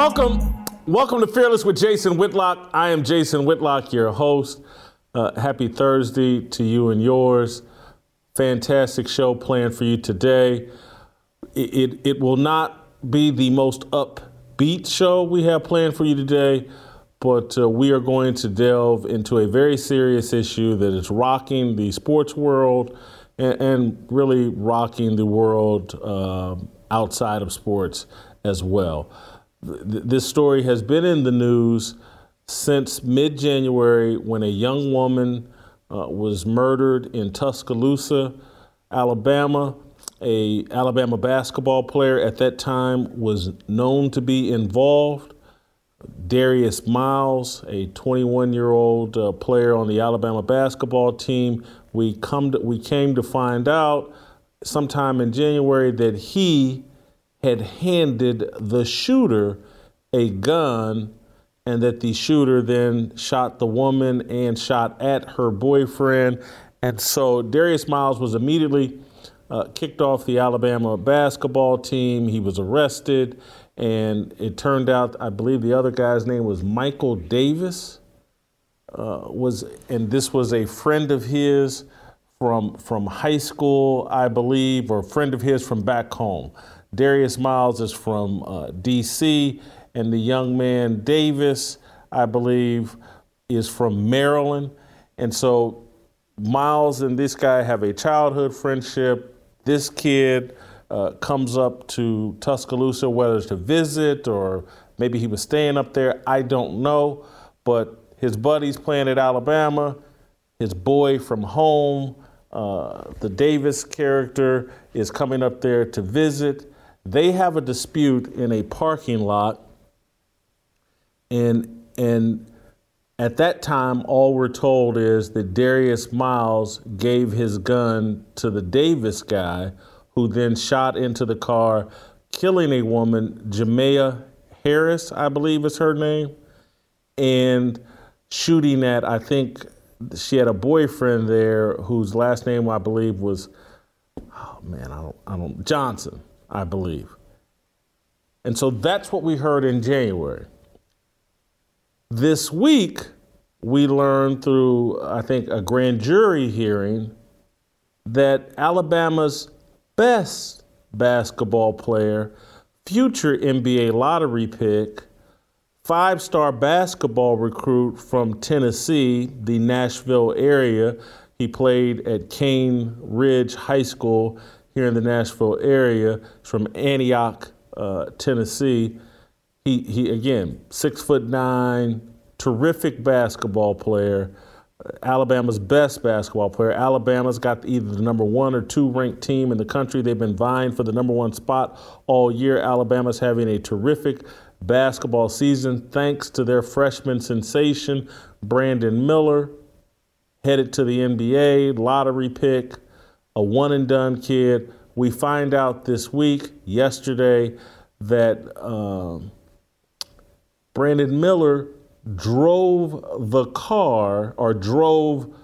Welcome, welcome to Fearless with Jason Whitlock. I am Jason Whitlock, your host. Uh, happy Thursday to you and yours. Fantastic show planned for you today. It, it, it will not be the most upbeat show we have planned for you today, but uh, we are going to delve into a very serious issue that is rocking the sports world and, and really rocking the world uh, outside of sports as well. Th- this story has been in the news since mid January when a young woman uh, was murdered in Tuscaloosa, Alabama. A Alabama basketball player at that time was known to be involved. Darius Miles, a 21 year old uh, player on the Alabama basketball team, we come to, we came to find out sometime in January that he had handed the shooter a gun and that the shooter then shot the woman and shot at her boyfriend. And so Darius Miles was immediately uh, kicked off the Alabama basketball team. He was arrested, and it turned out, I believe the other guy's name was Michael Davis. Uh, was and this was a friend of his from from high school, I believe, or a friend of his from back home. Darius Miles is from uh, D.C and the young man Davis, I believe, is from Maryland. And so Miles and this guy have a childhood friendship. This kid uh, comes up to Tuscaloosa, whether to visit or maybe he was staying up there, I don't know. But his buddies playing at Alabama, his boy from home, uh, the Davis character is coming up there to visit. They have a dispute in a parking lot and and at that time, all we're told is that Darius Miles gave his gun to the Davis guy, who then shot into the car, killing a woman, Jamea Harris, I believe is her name, and shooting at, I think she had a boyfriend there whose last name I believe was, oh man, I don't, I don't, Johnson, I believe. And so that's what we heard in January. This week, we learned through, I think, a grand jury hearing that Alabama's best basketball player, future NBA lottery pick, five star basketball recruit from Tennessee, the Nashville area. He played at Cane Ridge High School here in the Nashville area. from Antioch, uh, Tennessee he he again six foot nine, terrific basketball player. Alabama's best basketball player. Alabama's got either the number one or two ranked team in the country. They've been vying for the number one spot all year. Alabama's having a terrific basketball season thanks to their freshman sensation, Brandon Miller, headed to the NBA, lottery pick, a one and done kid. We find out this week, yesterday, that. Um, Brandon Miller drove the car or drove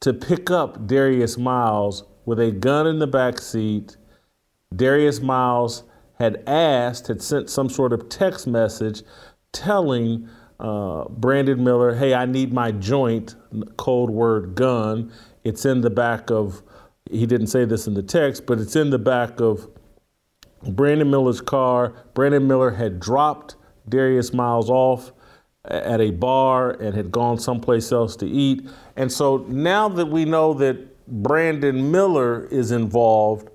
to pick up Darius Miles with a gun in the back seat. Darius Miles had asked, had sent some sort of text message telling uh, Brandon Miller, hey, I need my joint, code word gun. It's in the back of, he didn't say this in the text, but it's in the back of Brandon Miller's car. Brandon Miller had dropped Darius Miles off at a bar and had gone someplace else to eat. And so now that we know that Brandon Miller is involved,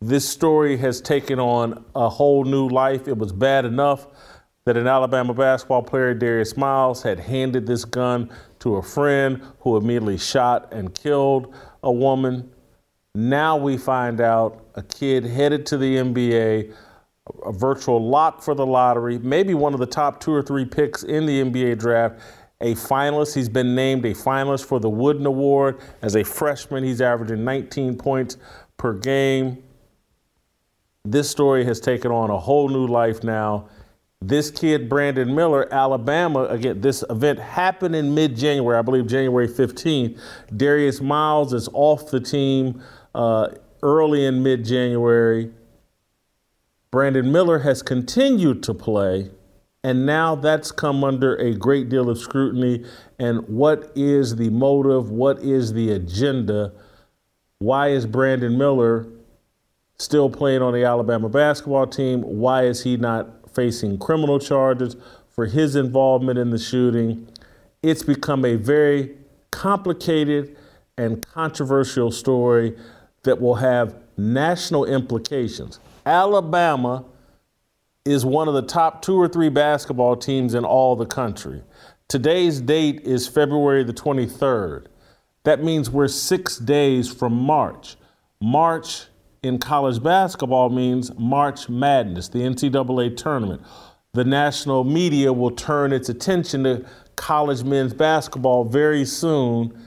this story has taken on a whole new life. It was bad enough that an Alabama basketball player, Darius Miles, had handed this gun to a friend who immediately shot and killed a woman. Now we find out a kid headed to the NBA a virtual lock for the lottery, maybe one of the top two or three picks in the NBA draft. A finalist. He's been named a finalist for the Wooden Award. As a freshman, he's averaging 19 points per game. This story has taken on a whole new life now. This kid, Brandon Miller, Alabama, again, this event happened in mid January, I believe January 15th. Darius Miles is off the team uh, early in mid January. Brandon Miller has continued to play, and now that's come under a great deal of scrutiny. And what is the motive? What is the agenda? Why is Brandon Miller still playing on the Alabama basketball team? Why is he not facing criminal charges for his involvement in the shooting? It's become a very complicated and controversial story that will have national implications. Alabama is one of the top two or three basketball teams in all the country. Today's date is February the 23rd. That means we're six days from March. March in college basketball means March Madness, the NCAA tournament. The national media will turn its attention to college men's basketball very soon,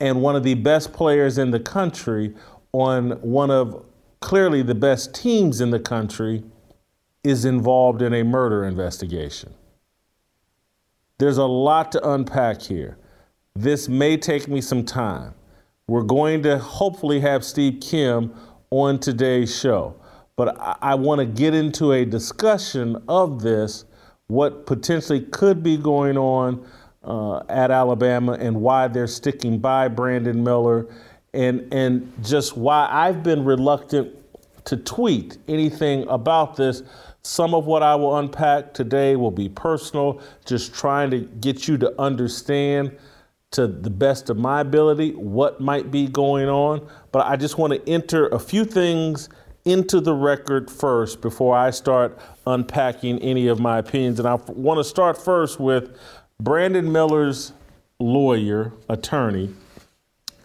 and one of the best players in the country on one of clearly the best teams in the country is involved in a murder investigation. There's a lot to unpack here. This may take me some time. We're going to hopefully have Steve Kim on today's show, but I, I want to get into a discussion of this, what potentially could be going on uh, at Alabama, and why they're sticking by Brandon Miller and and just why I've been reluctant to tweet anything about this. Some of what I will unpack today will be personal, just trying to get you to understand to the best of my ability what might be going on. But I just want to enter a few things into the record first before I start unpacking any of my opinions. And I want to start first with Brandon Miller's lawyer, attorney,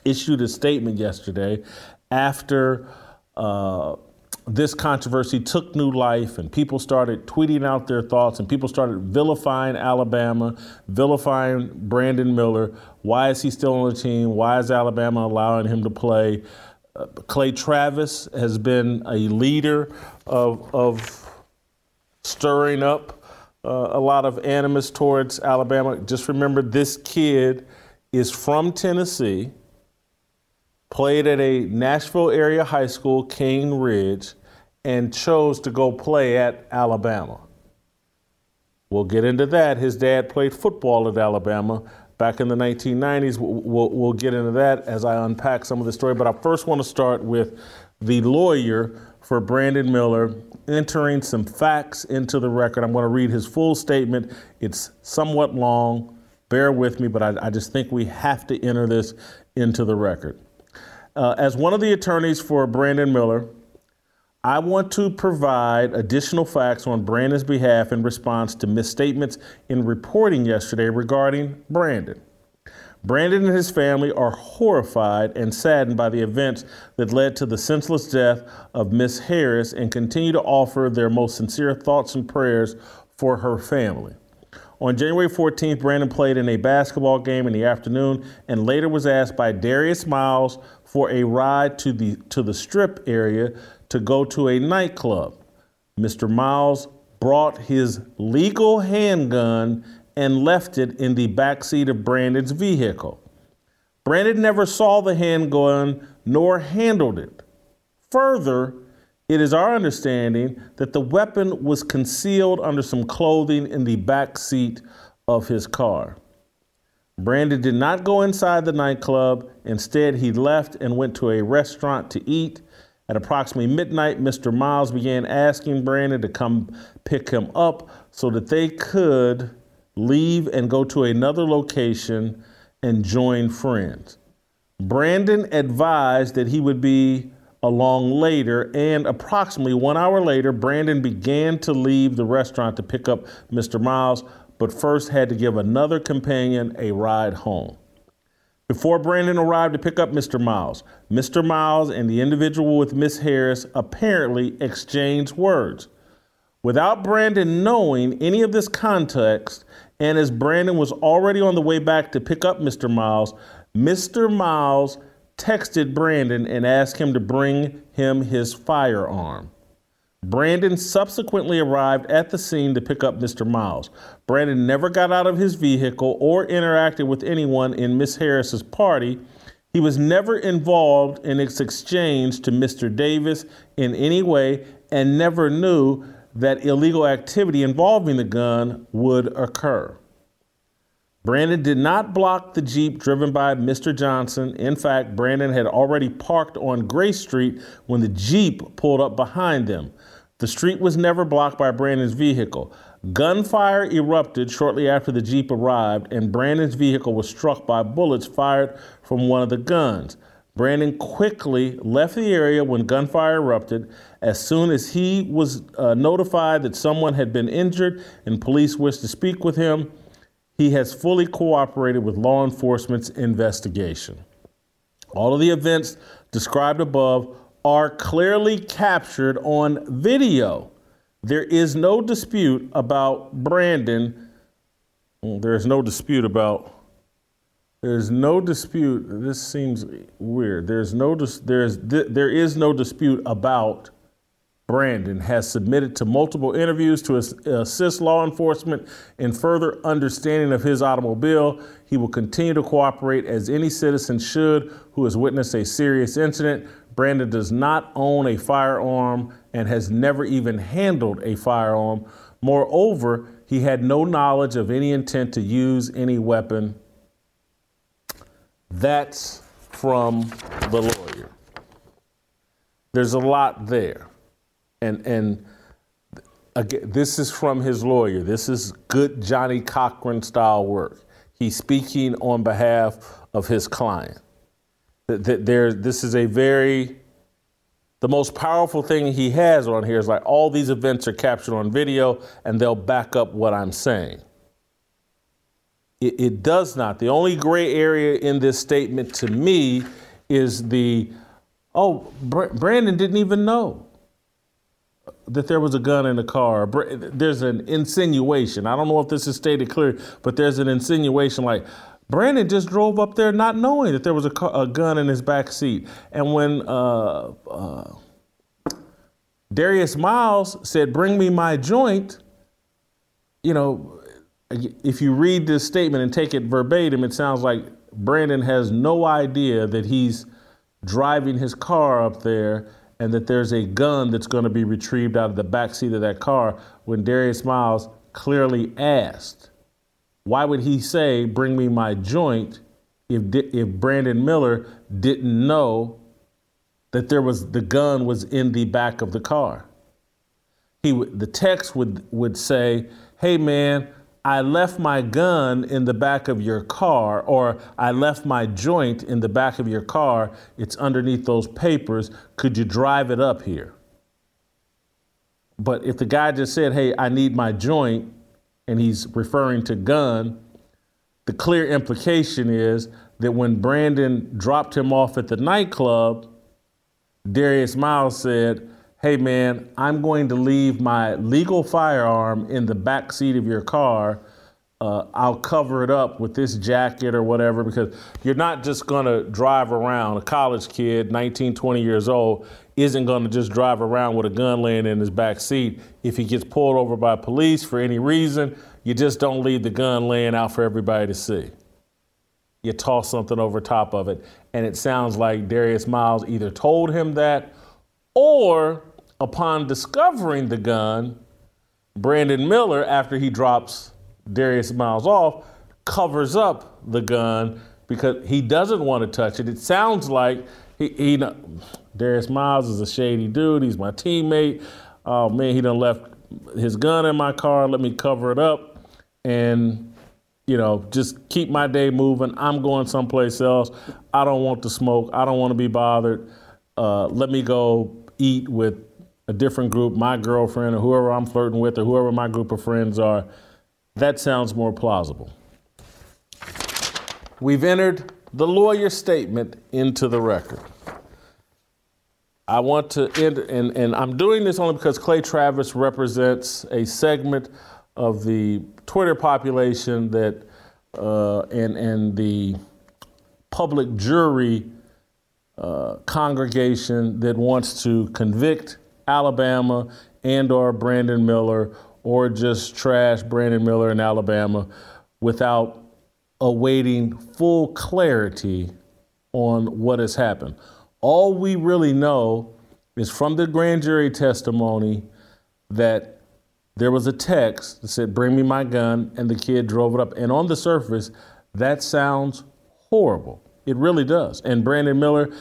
issued a statement yesterday after uh, this controversy took new life and people started tweeting out their thoughts and people started vilifying Alabama, vilifying Brandon Miller. Why is he still on the team? Why is Alabama allowing him to play? Uh, Clay Travis has been a leader of, of stirring up uh, a lot of animus towards Alabama. Just remember, this kid is from Tennessee played at a Nashville area high school, Cane Ridge, and chose to go play at Alabama. We'll get into that. His dad played football at Alabama back in the 1990s. We'll, we'll, get into that as I unpack some of the story. But I first want to start with the lawyer for Brandon Miller entering some facts into the record. I'm going to read his full statement. It's somewhat long. Bear with me, but I, I just think we have to enter this into the record. Uh, as one of the attorneys for Brandon Miller, I want to provide additional facts on Brandon's behalf in response to misstatements in reporting yesterday regarding Brandon. Brandon and his family are horrified and saddened by the events that led to the senseless death of Miss Harris and continue to offer their most sincere thoughts and prayers for her family. On January 14th, Brandon played in a basketball game in the afternoon and later was asked by Darius Miles for a ride to the to the strip area to go to a nightclub. Mr. Miles brought his legal handgun and left it in the backseat of Brandon's vehicle. Brandon never saw the handgun nor handled it. Further, it is our understanding that the weapon was concealed under some clothing in the back seat of his car. Brandon did not go inside the nightclub. Instead, he left and went to a restaurant to eat. At approximately midnight, Mr. Miles began asking Brandon to come pick him up so that they could leave and go to another location and join friends. Brandon advised that he would be along later, and approximately one hour later, Brandon began to leave the restaurant to pick up Mr. Miles, but first had to give another companion a ride home. Before Brandon arrived to pick up Mr. Miles, Mr. Miles and the individual with Miss Harris apparently exchanged words. Without Brandon knowing any of this context, and as Brandon was already on the way back to pick up Mr. Miles, Mr. Miles texted Brandon and asked him to bring him his firearm. Brandon subsequently arrived at the scene to pick up Mr. Miles. Brandon never got out of his vehicle or interacted with anyone in Miss Harris's party. He was never involved in its exchange to Mr. Davis in any way and never knew that illegal activity involving the gun would occur. Brandon did not block the Jeep driven by Mr. Johnson. In fact, Brandon had already parked on Grace Street when the Jeep pulled up behind them. The street was never blocked by Brandon's vehicle. Gunfire erupted shortly after the Jeep arrived, and Brandon's vehicle was struck by bullets fired from one of the guns. Brandon quickly left the area when gunfire erupted. As soon as he was uh, notified that someone had been injured and police wished to speak with him, he has fully cooperated with law enforcement's investigation. All of the events described above are clearly captured on video. There is no dispute about Brandon. Mm, there is no dispute about. There's no dispute. This seems weird. There's no. There's there is no dispute about Brandon has submitted to multiple interviews to assist law enforcement in further understanding of his automobile. He will continue to cooperate as any citizen should who has witnessed a serious incident. Brandon does not own a firearm and has never even handled a firearm. Moreover, he had no knowledge of any intent to use any weapon. That's from the lawyer. There's a lot there and and again, this is from his lawyer. This is good Johnnie Cochran style work. He's speaking on behalf of his client. That, that there, this is a very the most powerful thing he has on here is like all these events are captured on video and they'll back up what I'm saying. It, it does not. The only gray area in this statement to me is the oh, Brandon didn't even know that there was a gun in the car. There's an insinuation. I don't know if this is stated clear, but there's an insinuation like Brandon just drove up there not knowing that there was a, car, a gun in his back seat. And when uh, uh, Darius Miles said, "Bring me my joint," you know, if you read this statement and take it verbatim, it sounds like Brandon has no idea that he's driving his car up there and that there's a gun that's going to be retrieved out of the back seat of that car when Darius Miles clearly asked, why would he say, bring me my joint if, if Brandon Miller didn't know that there was the gun was in the back of the car? He the text would would say, "Hey man, I left my gun in the back of your car, or I left my joint in the back of your car. It's underneath those papers. Could you drive it up here? But if the guy just said, Hey, I need my joint, and he's referring to gun, the clear implication is that when Brandon dropped him off at the nightclub, Darius Miles said, hey man, I'm going to leave my legal firearm in the back seat of your car. Uh, I'll cover it up with this jacket or whatever because you're not just going to drive around. A college kid, 19, 20 years old, isn't going to just drive around with a gun laying in his back seat. If he gets pulled over by police for any reason, you just don't leave the gun laying out for everybody to see. You toss something over top of it. And it sounds like Darius Miles either told him that or upon discovering the gun, Brandon Miller, after he drops Darius Miles off, covers up the gun because he doesn't want to touch it. It sounds like he, he Darius Miles is a shady dude. He's my teammate. Oh man, he done left his gun in my car. Let me cover it up and you know just keep my day moving. I'm going someplace else. I don't want to smoke. I don't want to be bothered. Uh, let me go eat with a different group, my girlfriend or whoever I'm flirting with or whoever my group of friends are, that sounds more plausible. We've entered the lawyer statement into the record. I want to end, and, and I'm doing this only because Clay Travis represents a segment of the Twitter population that, uh, and, and the public jury uh, congregation that wants to convict Alabama and or Brandon Miller or just trash Brandon Miller in Alabama without awaiting full clarity on what has happened. All we really know is from the grand jury testimony that there was a text that said, Bring me my gun, and the kid drove it up. And on the surface, that sounds horrible. It really does. And Brandon Miller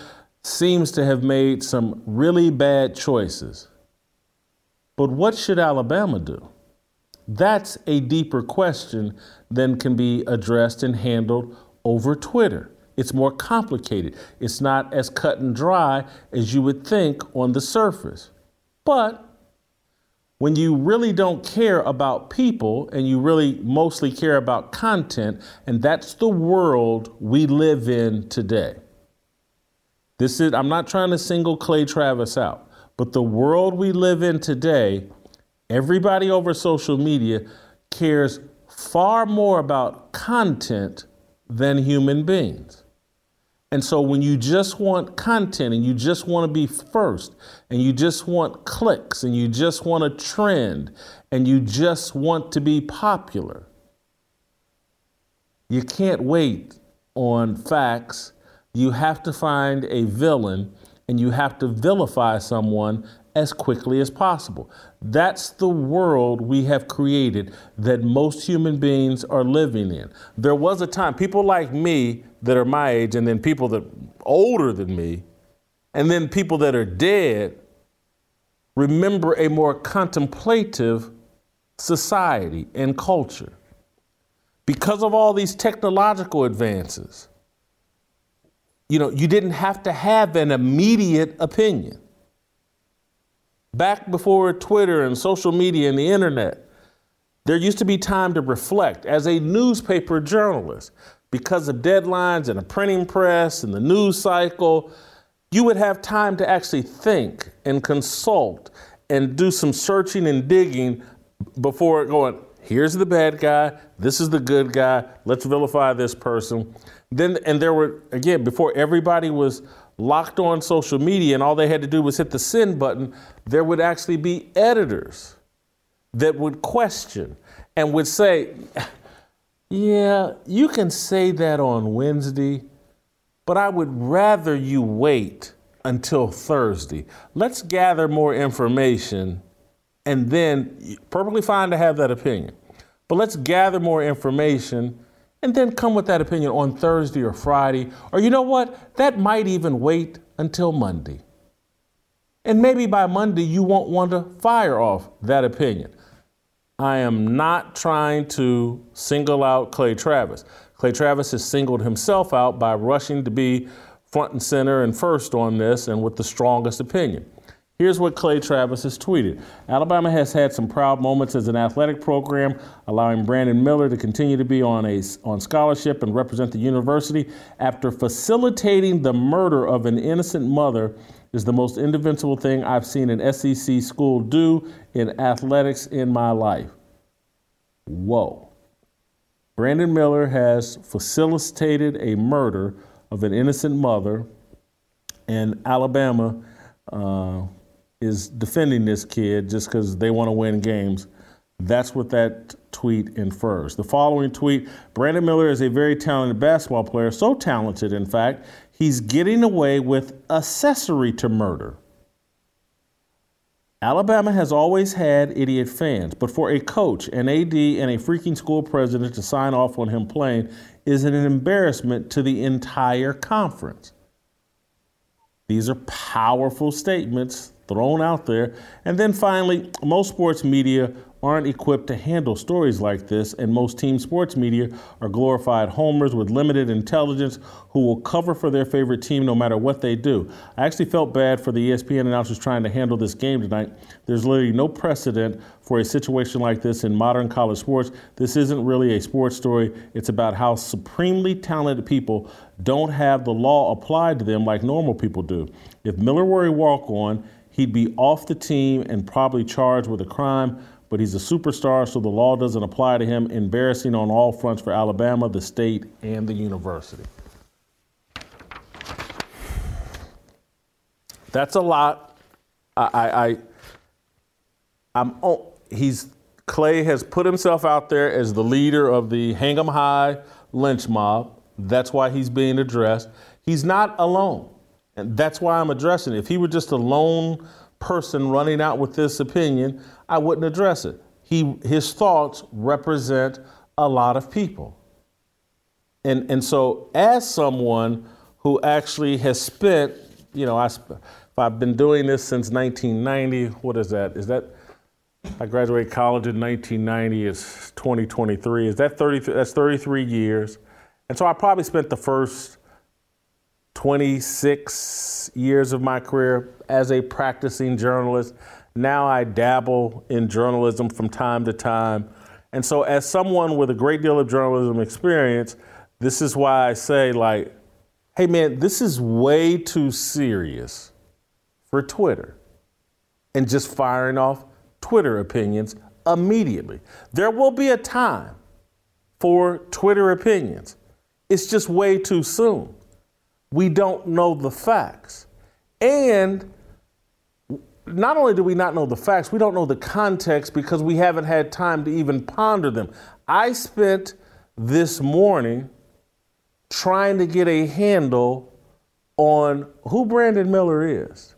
seems to have made some really bad choices. But what should Alabama do? That's a deeper question than can be addressed and handled over Twitter. It's more complicated. It's not as cut and dry as you would think on the surface. But when you really don't care about people and you really mostly care about content, and that's the world we live in today. This is I'm not trying to single Clay Travis out, but the world we live in today, everybody over social media cares far more about content than human beings. And so when you just want content and you just want to be first and you just want clicks and you just want a trend and you just want to be popular, you can't wait on facts. You have to find a villain and you have to vilify someone as quickly as possible. That's the world we have created that most human beings are living in. There was a time, people like me that are my age, and then people that older than me, and then people that are dead, remember a more contemplative society and culture. Because of all these technological advances, you know, you didn't have to have an immediate opinion back before Twitter and social media and the internet, there used to be time to reflect as a newspaper journalist because of deadlines and a printing press and the news cycle. You would have time to actually think and consult and do some searching and digging before going, here's the bad guy, this is the good guy, let's vilify this person. Then and there were again before everybody was locked on social media and all they had to do was hit the send button, there would actually be editors that would question and would say, Yeah, you can say that on Wednesday, but I would rather you wait until Thursday. Let's gather more information and then perfectly fine to have that opinion. But let's gather more information and then come with that opinion on Thursday or Friday. Or you know what? That might even wait until Monday. And maybe by Monday you won't want to fire off that opinion. I am not trying to single out Clay Travis. Clay Travis has singled himself out by rushing to be front and center and first on this and with the strongest opinion. Here's what Clay Travis has tweeted Alabama has had some proud moments as an athletic program, allowing Brandon Miller to continue to be on, a, on scholarship and represent the university after facilitating the murder of an innocent mother is the most indefensible thing I've seen an SEC school do in athletics in my life. Whoa. Brandon Miller has facilitated a murder of an innocent mother, and Alabama. Uh, is defending this kid just because they want to win games. That's what that tweet infers. The following tweet Brandon Miller is a very talented basketball player, so talented, in fact, he's getting away with accessory to murder. Alabama has always had idiot fans, but for a coach, an AD, and a freaking school president to sign off on him playing is an embarrassment to the entire conference. These are powerful statements thrown out there. And then finally, most sports media aren't equipped to handle stories like this, and most team sports media are glorified homers with limited intelligence who will cover for their favorite team no matter what they do. I actually felt bad for the ESPN announcers trying to handle this game tonight. There's literally no precedent for a situation like this in modern college sports. This isn't really a sports story, it's about how supremely talented people don't have the law applied to them like normal people do. If Miller were a walk on, he'd be off the team and probably charged with a crime, but he's a superstar, so the law doesn't apply to him. Embarrassing on all fronts for Alabama, the state, and the university. That's a lot. I, I, I'm. Oh, he's Clay has put himself out there as the leader of the Hang 'em High lynch mob. That's why he's being addressed. He's not alone. And that's why I'm addressing it. If he were just a lone person running out with this opinion, I wouldn't address it. He, his thoughts represent a lot of people. And, and so, as someone who actually has spent, you know, I, if I've been doing this since 1990, what is that? Is that, I graduated college in 1990, it's 2023. Is that 30, that's 33 years. And so I probably spent the first 26 years of my career as a practicing journalist. Now I dabble in journalism from time to time. And so, as someone with a great deal of journalism experience, this is why I say, like, hey man, this is way too serious for Twitter and just firing off Twitter opinions immediately. There will be a time for Twitter opinions. It's just way too soon. We don't know the facts. And not only do we not know the facts, we don't know the context because we haven't had time to even ponder them. I spent this morning trying to get a handle on who Brandon Miller is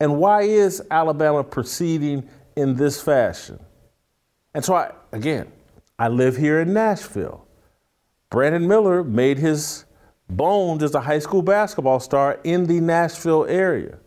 and why is Alabama proceeding in this fashion. And so I again, I live here in Nashville. Brandon Miller made his bones is a high school basketball star in the Nashville area.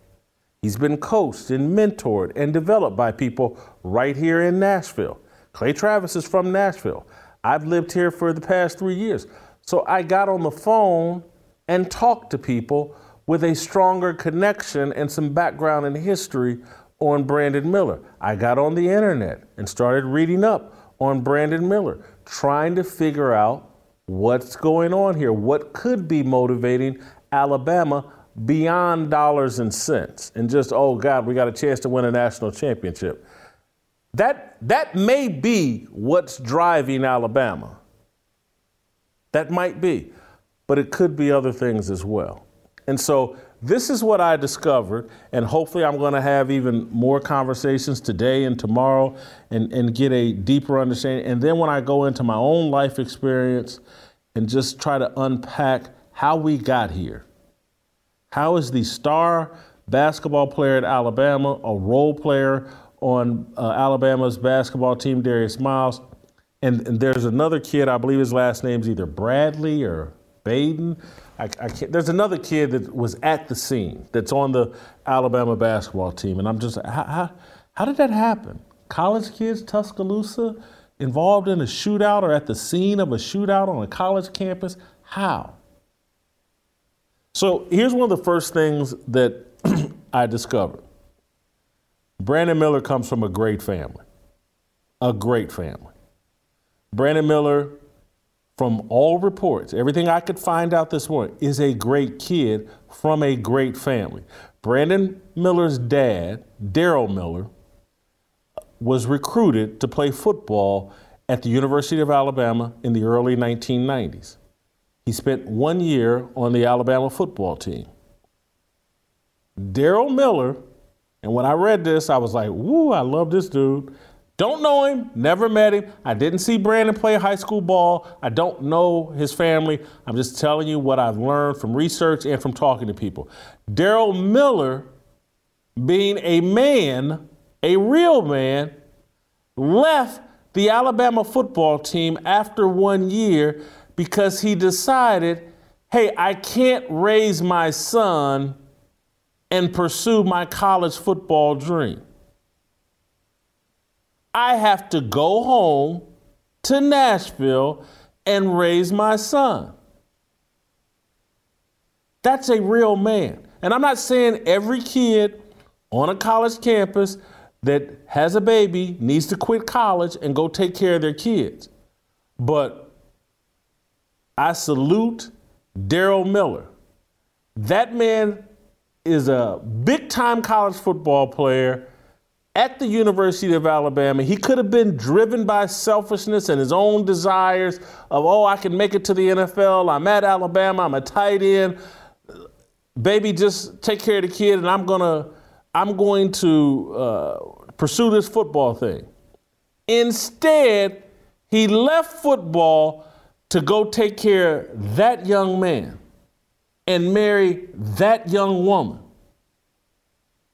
He's been coached and mentored and developed by people right here in Nashville. Clay Travis is from Nashville. I've lived here for the past three years. So I got on the phone and talked to people with a stronger connection and some background and history on Brandon Miller. I got on the internet and started reading up on Brandon Miller, trying to figure out what's going on here, what could be motivating Alabama beyond dollars and cents and just, oh God, we got a chance to win a national championship. That, that may be what's driving Alabama. That might be, but it could be other things as well. And so this is what I discovered, and hopefully I'm going to have even more conversations today and tomorrow and, and get a deeper understanding. And then when I go into my own life experience and just try to unpack how we got here how is the star basketball player at Alabama, a role player on uh, Alabama's basketball team, Darius Miles? And, and, there's another kid, I believe his last name's either Bradley or Baden. I, I there's another kid that was at the scene that's on the Alabama basketball team. And I'm just, how, how, how did that happen? College kids, Tuscaloosa, involved in a shootout or at the scene of a shootout on a college campus? How? So here's one of the first things that I discovered Brandon Miller comes from a great family, a great family. Brandon Miller, from all reports, everything I could find out this morning, is a great kid from a great family. Brandon Miller's dad, Daryl Miller, was recruited to play football at the University of Alabama in the early 1990s. He spent one year on the Alabama football team. Daryl Miller, and when I read this, I was like, woo, I love this dude. Don't know him, never met him. I didn't see Brandon play high school ball. I don't know his family. I'm just telling you what I've learned from research and from talking to people. Daryl Miller, being a man, a real man, left the Alabama football team after one year because he decided, hey, I can't raise my son and pursue my college football dream. I have to go home to Nashville and raise my son. That's a real man. And I'm not saying every kid on a college campus that has a baby needs to quit college and go take care of their kids. But I salute Daryl Miller. That man is a big time college football player at the University of Alabama. He could have been driven by selfishness and his own desires of, oh, I can make it to the NFL. I'm at Alabama. I'm a tight end. Baby, just take care of the kid, and I'm gonna, I'm going to uh, pursue this football thing. Instead, he left football to go take care of that young man and marry that young woman.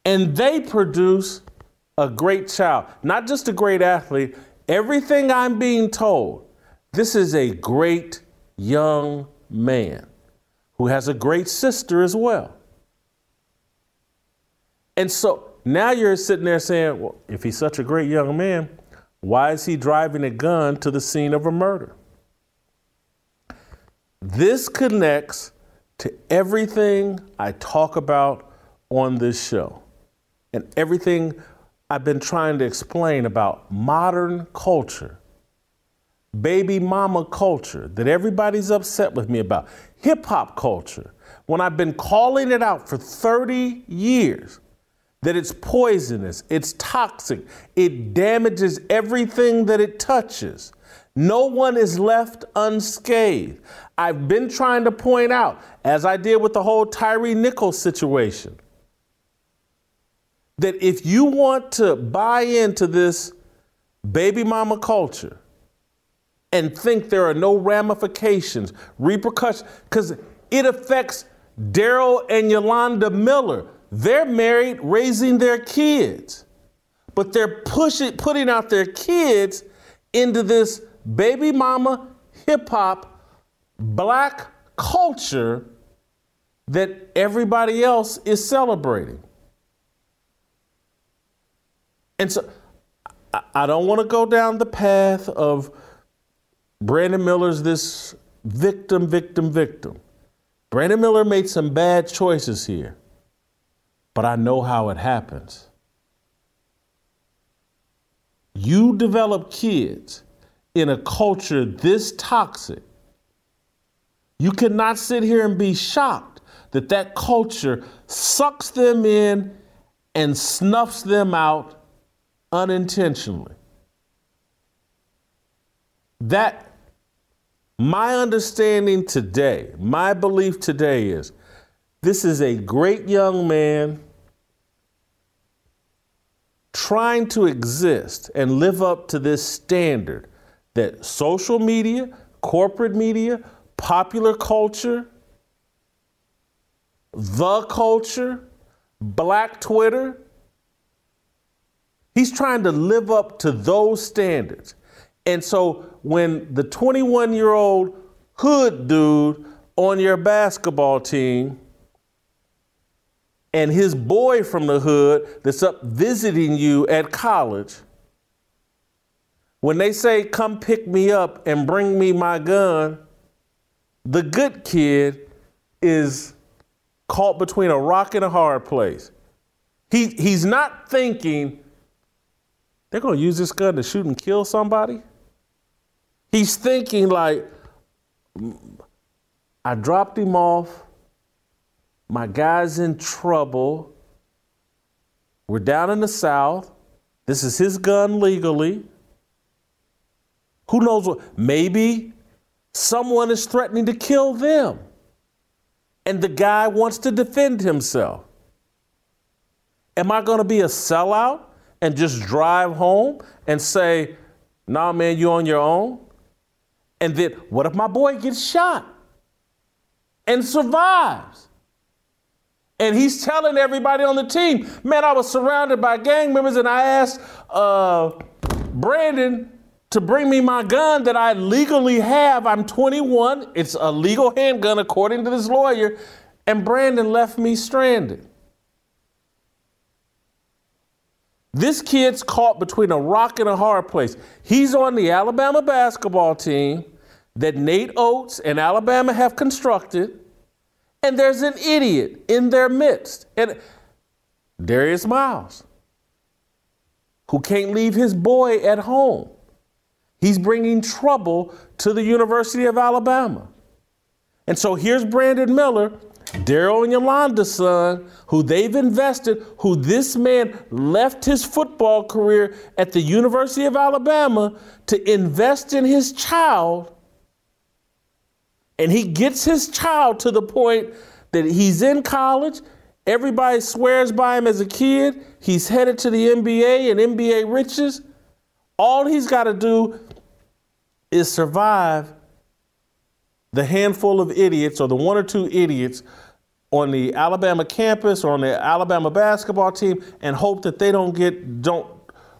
And they produce a great child, not just a great athlete. Everything I'm being told, this is a great young man who has a great sister as well. And so now you're sitting there saying, well, if he's such a great young man, why is he driving a gun to the scene of a murder? This connects to everything I talk about on this show and everything I've been trying to explain about modern culture, baby mama culture that everybody's upset with me about, hip hop culture, when I've been calling it out for 30 years that it's poisonous, it's toxic, it damages everything that it touches. No one is left unscathed. I've been trying to point out, as I did with the whole Tyre Nichols situation, that if you want to buy into this baby mama culture and think there are no ramifications, repercussions, because it affects Daryl and Yolanda Miller. They're married, raising their kids, but they're pushing, putting out their kids into this baby mama hip hop black culture that everybody else is celebrating. And so I don't want to go down the path of Brandon Miller's this victim, victim, victim. Brandon Miller made some bad choices here but I know how it happens. You develop kids in a culture this toxic. You cannot sit here and be shocked that that culture sucks them in and snuffs them out unintentionally. That, my understanding today, my belief today is this is a great young man trying to exist and live up to this standard that social media, corporate media, popular culture, the culture, black Twitter, he's trying to live up to those standards. And so when the 21 year old hood dude on your basketball team and his boy from the hood that's up visiting you at college, when they say, Come pick me up and bring me my gun, the good kid is caught between a rock and a hard place. He, he's not thinking, they're going to use this gun to shoot and kill somebody. He's thinking, like, I dropped him off my guy's in trouble. We're down in the South. This is his gun legally. Who knows what? Maybe someone is threatening to kill them. And the guy wants to defend himself. Am I going to be a sellout and just drive home and say, nah, man, you on your own? And then what if my boy gets shot and survives? And he's telling everybody on the team, man, I was surrounded by gang members, and I asked uh, Brandon to bring me my gun that I legally have. I'm 21. It's a legal handgun, according to this lawyer. And Brandon left me stranded. This kid's caught between a rock and a hard place. He's on the Alabama basketball team that Nate Oats and Alabama have constructed and there's an idiot in their midst. And Darius Miles, who can't leave his boy at home. He's bringing trouble to the University of Alabama. And so here's Brandon Miller, Daryl and Yolanda's son, who they've invested, who this man left his football career at the University of Alabama to invest in his child and he gets his child to the point that he's in college. Everybody swears by him as a kid. He's headed to the NBA and NBA riches. All he's got to do is survive the handful of idiots or the one or two idiots on the Alabama campus or on the Alabama basketball team and hope that they don't get don't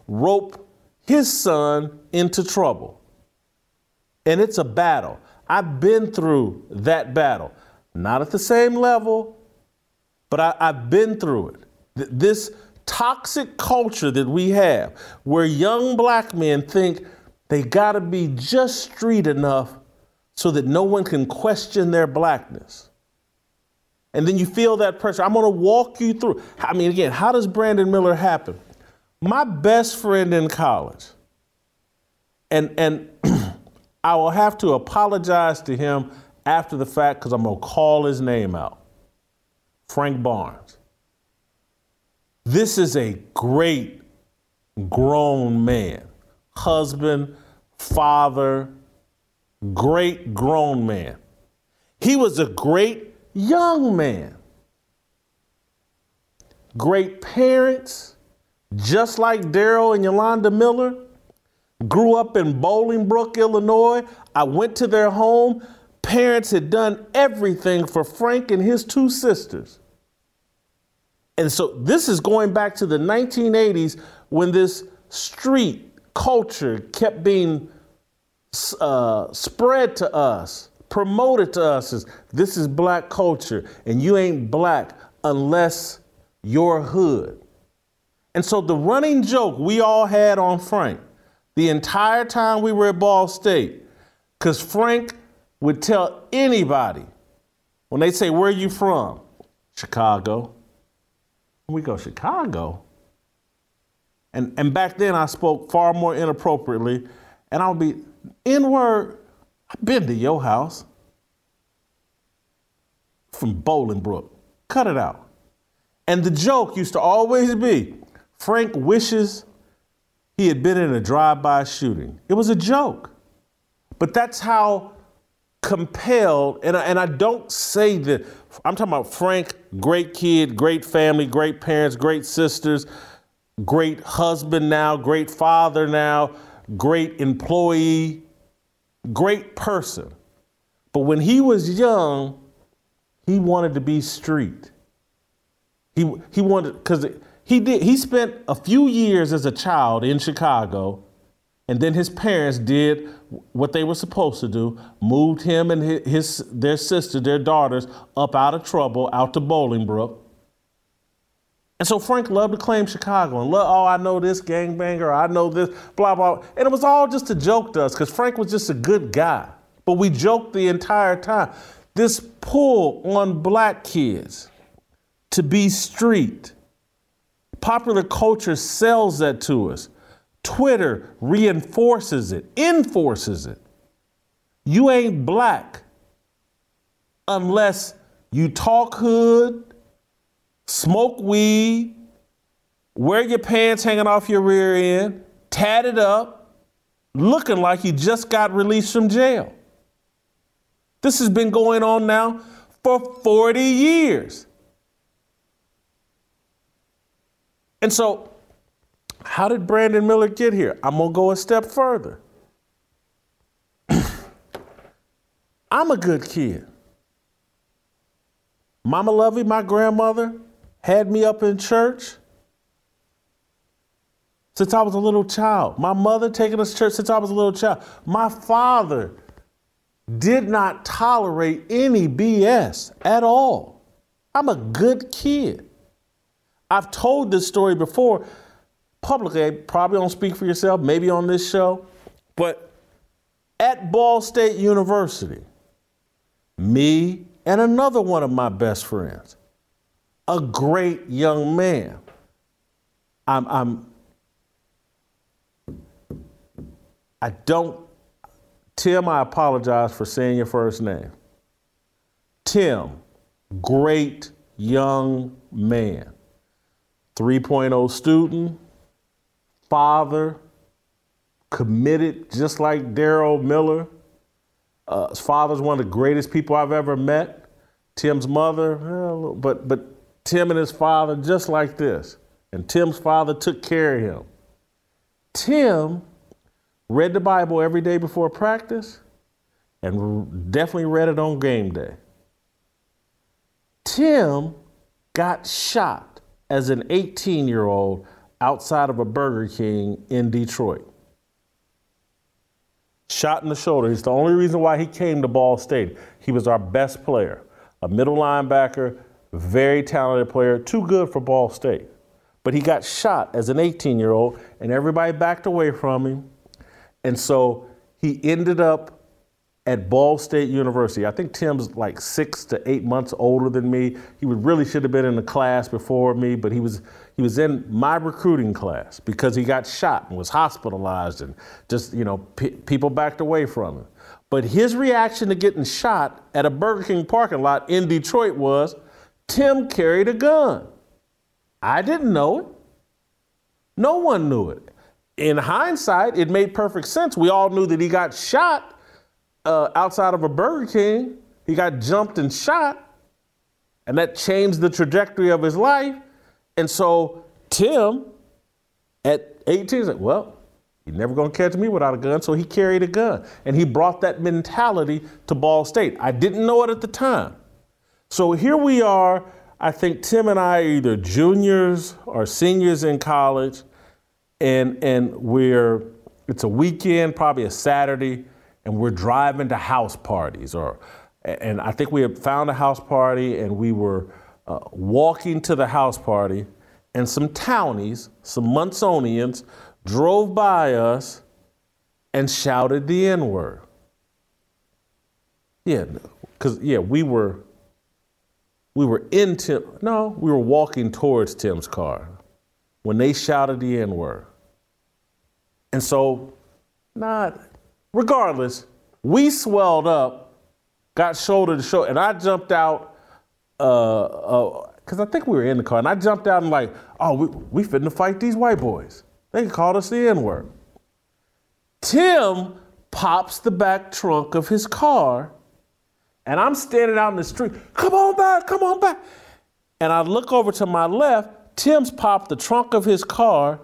rope his son into trouble. And it's a battle. I've been through that battle. Not at the same level, but I, have been through it. Th- this toxic culture that we have, where young black men think they gotta be just street enough so that no one can question their blackness. And then you feel that pressure. I'm gonna walk you through. I mean, again, how does Brandon Miller happen? My best friend in college, and, and I will have to apologize to him after the fact because I'm gonna call his name out. Frank Barnes. This is a great grown man, husband, father, great grown man. He was a great young man. Great parents, just like Daryl and Yolanda Miller. Grew up in Bolingbrook, Illinois. I went to their home. Parents had done everything for Frank and his two sisters. And so this is going back to the 1980s when this street culture kept being uh, spread to us, promoted to us as this is black culture, and you ain't black unless you're hood. And so the running joke we all had on Frank the entire time we were at Ball State, because Frank would tell anybody when they say, Where are you from? Chicago. We go, Chicago? And, and back then I spoke far more inappropriately, and I would be, N word, I've been to your house from Bolingbrook. Cut it out. And the joke used to always be Frank wishes he had been in a drive by shooting. It was a joke. But that's how compelled, and I, and I don't say that, I'm talking about Frank, great kid, great family, great parents, great sisters, great husband now, great father now, great employee, great person. But when he was young, he wanted to be street. He, he wanted, because he did, he spent a few years as a child in Chicago, and then his parents did what they were supposed to do, moved him and his, their sister, their daughters, up out of trouble, out to Bolingbrook. And so Frank loved to claim Chicago and love, oh, I know this gangbanger, I know this, blah, blah. And it was all just a joke to us because Frank was just a good guy. But we joked the entire time. This pull on black kids to be street. Popular culture sells that to us. Twitter reinforces it, enforces it. You ain't black unless you talk hood, smoke weed, wear your pants hanging off your rear end, tatted up, looking like you just got released from jail. This has been going on now for 40 years. And so how did Brandon Miller get here? I'm going to go a step further. I'm a good kid. Mama Lovey, my grandmother, had me up in church since I was a little child. My mother taking us to church since I was a little child. My father did not tolerate any BS at all. I'm a good kid. I've told this story before publicly, probably don't speak for yourself, maybe on this show, but at Ball State University, me and another one of my best friends, a great young man. I'm, I'm I don't, Tim, I apologize for saying your first name. Tim, great young man, 3.0 student, father, committed, just like Daryl Miller. Uh, his father's one of the greatest people I've ever met. Tim's mother, well, but but Tim and his father just like this. And Tim's father took care of him. Tim read the Bible every day before practice and definitely read it on game day. Tim got shot as an 18 year old outside of a Burger King in Detroit. Shot in the shoulder. He's the only reason why he came to Ball State. He was our best player, a middle linebacker, very talented player, too good for Ball State. But he got shot as an 18 year old, and everybody backed away from him. And so he ended up at Ball State University. I think Tim's like six to eight months older than me. He really should have been in the class before me, but he was he was in my recruiting class because he got shot and was hospitalized and just you know people backed away from him. But his reaction to getting shot at a Burger King parking lot in Detroit was, Tim carried a gun. I didn't know it. No one knew it. In hindsight, it made perfect sense. We all knew that he got shot uh, outside of a Burger King. He got jumped and shot, and that changed the trajectory of his life. And so Tim, at 18, said, "Well, you're never gonna catch me without a gun." So he carried a gun, and he brought that mentality to Ball State. I didn't know it at the time. So here we are. I think Tim and I are either juniors or seniors in college, and and we're it's a weekend, probably a Saturday and we're driving to house parties or and I think we had found a house party and we were uh, walking to the house party and some townies, some Munsonians drove by us and shouted the N word. Yeah, because yeah, we were we were in Tim. No, we were walking towards Tim's car when they shouted the N word. And so, not regardless, we swelled up, got shoulder to shoulder, and I jumped out uh, uh, I think we were in the car, and I jumped out and like, oh, we we to fight these white boys. They called us the N word. Tim pops the back trunk of his car, and I'm standing out in the street. Come on back, come on back. And I look over to my left. Tim's popped the trunk of his car,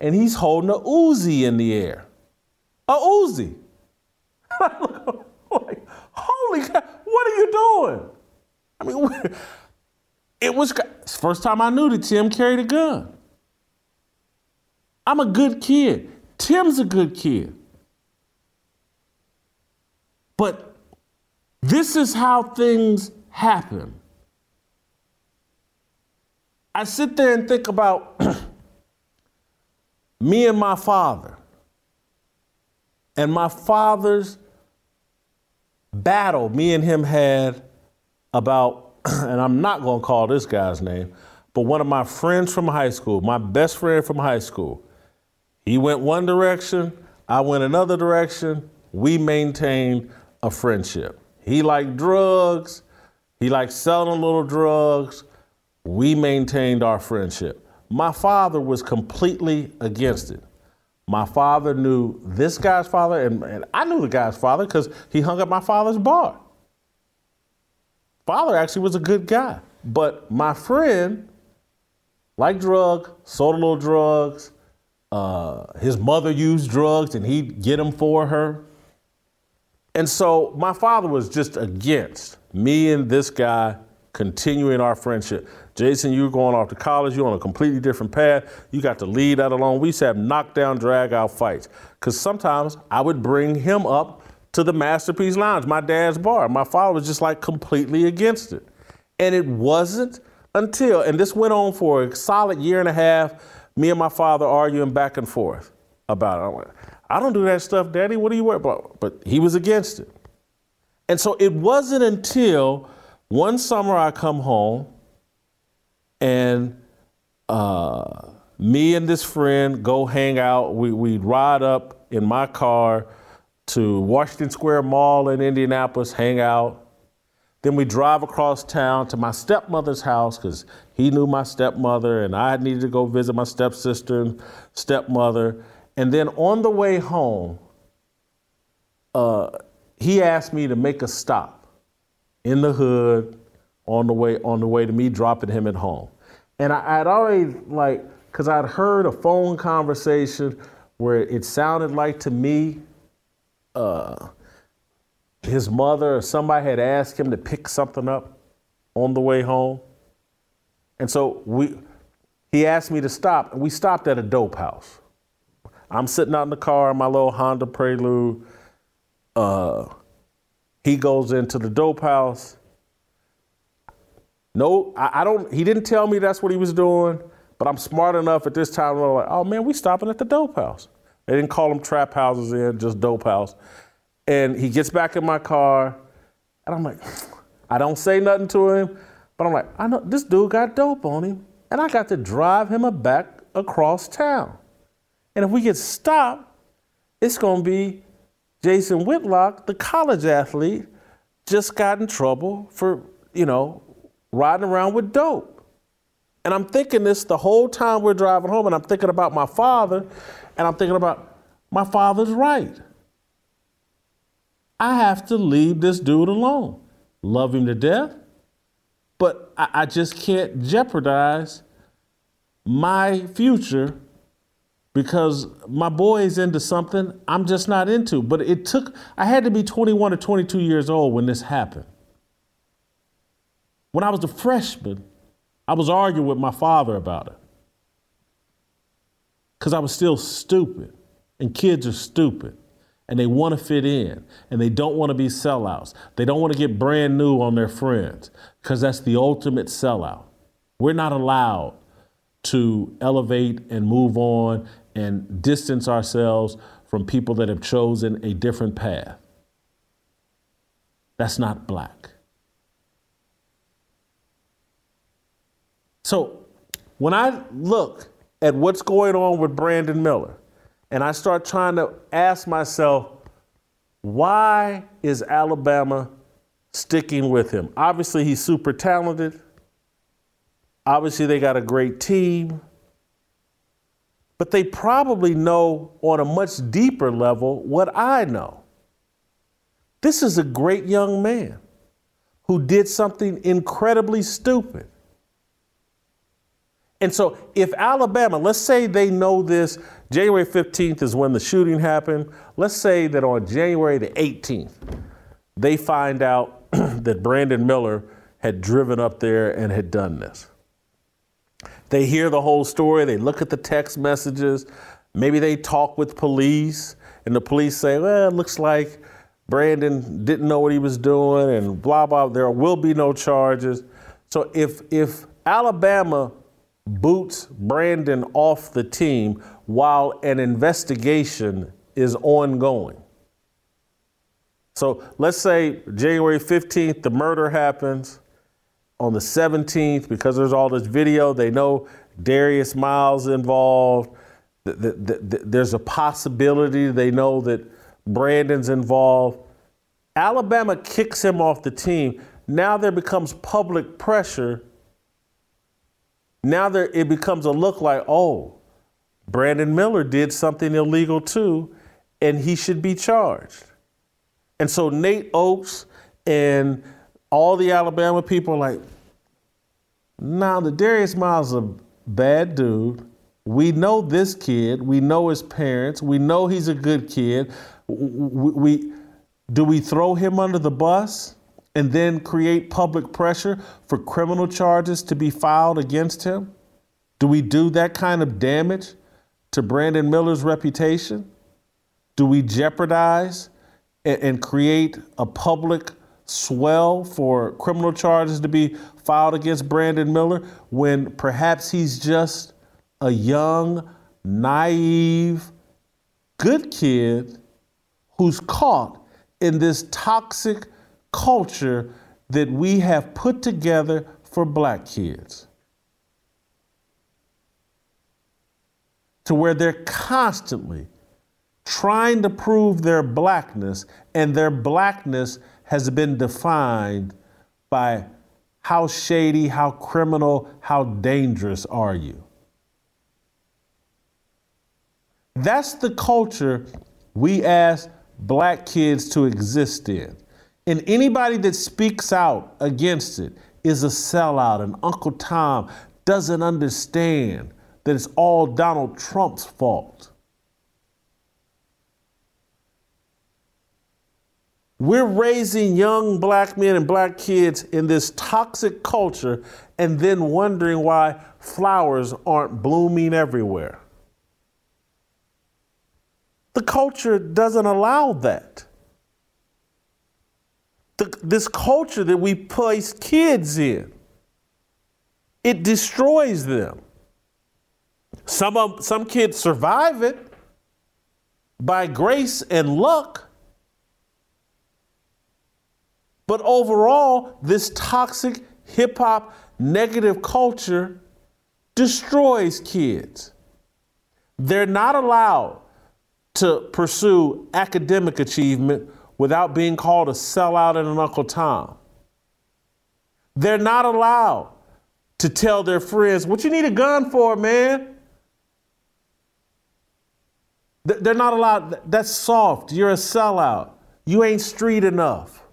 and he's holding a Uzi in the air. A Uzi. like, holy God, what are you doing? I mean, it was first time I knew that Tim carried a gun. I'm a good kid. Tim's a good kid. But this is how things happen. I sit there and think about me and my father and my father's battle me and him had about, and I'm not going to call this guy's name, but one of my friends from high school, my best friend from high school, he went one direction, I went another direction. We maintained a friendship. He liked drugs, he liked selling little drugs. We maintained our friendship. My father was completely against it. My father knew this guy's father, and, and I knew the guy's father because he hung up my father's bar. Father actually was a good guy, but my friend liked drugs, sold a little drugs. Uh, his mother used drugs, and he'd get them for her. And so my father was just against me and this guy continuing our friendship. Jason, you are going off to college, you're on a completely different path. You got to lead that alone. We used to have knockdown, drag out fights. Because sometimes I would bring him up to the Masterpiece Lounge, my dad's bar. My father was just like completely against it. And it wasn't until, and this went on for a solid year and a half, me and my father arguing back and forth about it. I don't do that stuff, Daddy. What are you worried about? But he was against it. And so it wasn't until one summer I come home and uh, me and this friend go hang out. We, we'd ride up in my car to Washington Square Mall in Indianapolis, hang out. Then we drive across town to my stepmother's house because he knew my stepmother and I needed to go visit my stepsister and stepmother. And then on the way home, uh, he asked me to make a stop in the hood on the way on the way to me dropping him at home. And I, would already like, because I'd heard a phone conversation where it sounded like to me, uh, his mother or somebody had asked him to pick something up on the way home. And so we he asked me to stop, and we stopped at a dope house. I'm sitting out in the car in my little Honda Prelude. Uh, he goes into the dope house. No, I, I, don't. He didn't tell me that's what he was doing, but I'm smart enough at this time. I'm like, oh man, we stopping at the dope house. They didn't call them trap houses in, just dope house. And he gets back in my car, and I'm like, I don't say nothing to him, but I'm like, I know this dude got dope on him and I got to drive him back across town. And if we get stopped, it's going to be Jason Whitlock, the college athlete, just got in trouble for, you know, riding around with dope. And I'm thinking this the whole time we're driving home, and I'm thinking about my father, and I'm thinking about my father's right. I have to leave this dude alone. Love him to death, but I, I just can't jeopardize my future because my boy is into something I'm just not into. But it took, I had to be 21 or 22 years old when this happened. When I was a freshman, I was arguing with my father about it because I was still stupid, and kids are stupid. And they want to fit in and they don't want to be sellouts. They don't want to get brand new on their friends because that's the ultimate sellout. We're not allowed to elevate and move on and distance ourselves from people that have chosen a different path. That's not black. So when I look at what's going on with Brandon Miller, and I start trying to ask myself, why is Alabama sticking with him? Obviously, he's super talented. Obviously, they got a great team, but they probably know on a much deeper level what I know. This is a great young man who did something incredibly stupid. And so, if Alabama, let's say they know this, January 15th is when the shooting happened. Let's say that on January the 18th, they find out that Brandon Miller had driven up there and had done this. They hear the whole story, they look at the text messages, maybe they talk with police, and the police say, well, it looks like Brandon didn't know what he was doing, and blah, blah, there will be no charges. So if, if Alabama boots Brandon off the team while an investigation is ongoing. So let's say January 15th, the murder happens on the 17th, because there's all this video, they know Darius Miles involved. There's a possibility they know that Brandon's involved. Alabama kicks him off the team. Now there becomes public pressure. Now there it becomes a look like, oh, Brandon Miller did something illegal too, and he should be charged. And so Nate Oats and all the Alabama people like, now the Darius Miles is a bad dude. We know this kid. We know his parents. We know he's a good kid. We, we do we throw him under the bus and then create public pressure for criminal charges to be filed against him? Do we do that kind of damage to Brandon Miller's reputation? Do we jeopardize and, and create a public swell for criminal charges to be filed against Brandon Miller when perhaps he's just a young, naive, good kid who's caught in this toxic culture that we have put together for black kids. To where they're constantly trying to prove their blackness, and their blackness has been defined by how shady, how criminal, how dangerous are you? That's the culture we ask black kids to exist in. And anybody that speaks out against it is a sellout, and Uncle Tom doesn't understand that it's all Donald Trump's fault. We're raising young black men and black kids in this toxic culture and then wondering why flowers aren't blooming everywhere. The culture doesn't allow that. The, this culture that we place kids in, it destroys them. Some, of, some kids survive it by grace and luck. But overall, this toxic hip hop negative culture destroys kids. They're not allowed to pursue academic achievement without being called a sellout and an Uncle Tom. They're not allowed to tell their friends, What you need a gun for, man? They're not allowed. That's soft. You're a sellout. You ain't street enough.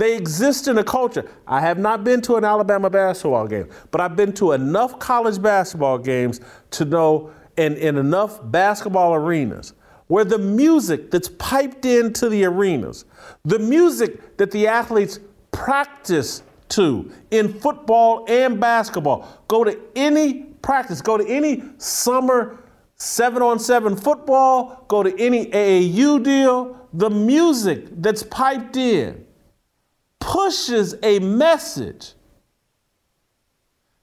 They exist in a culture. I have not been to an Alabama basketball game, but I've been to enough college basketball games to know, and in enough basketball arenas, where the music that's piped into the arenas, the music that the athletes practice to in football and basketball, go to any practice, go to any summer seven on seven football, go to any AAU deal, the music that's piped in pushes a message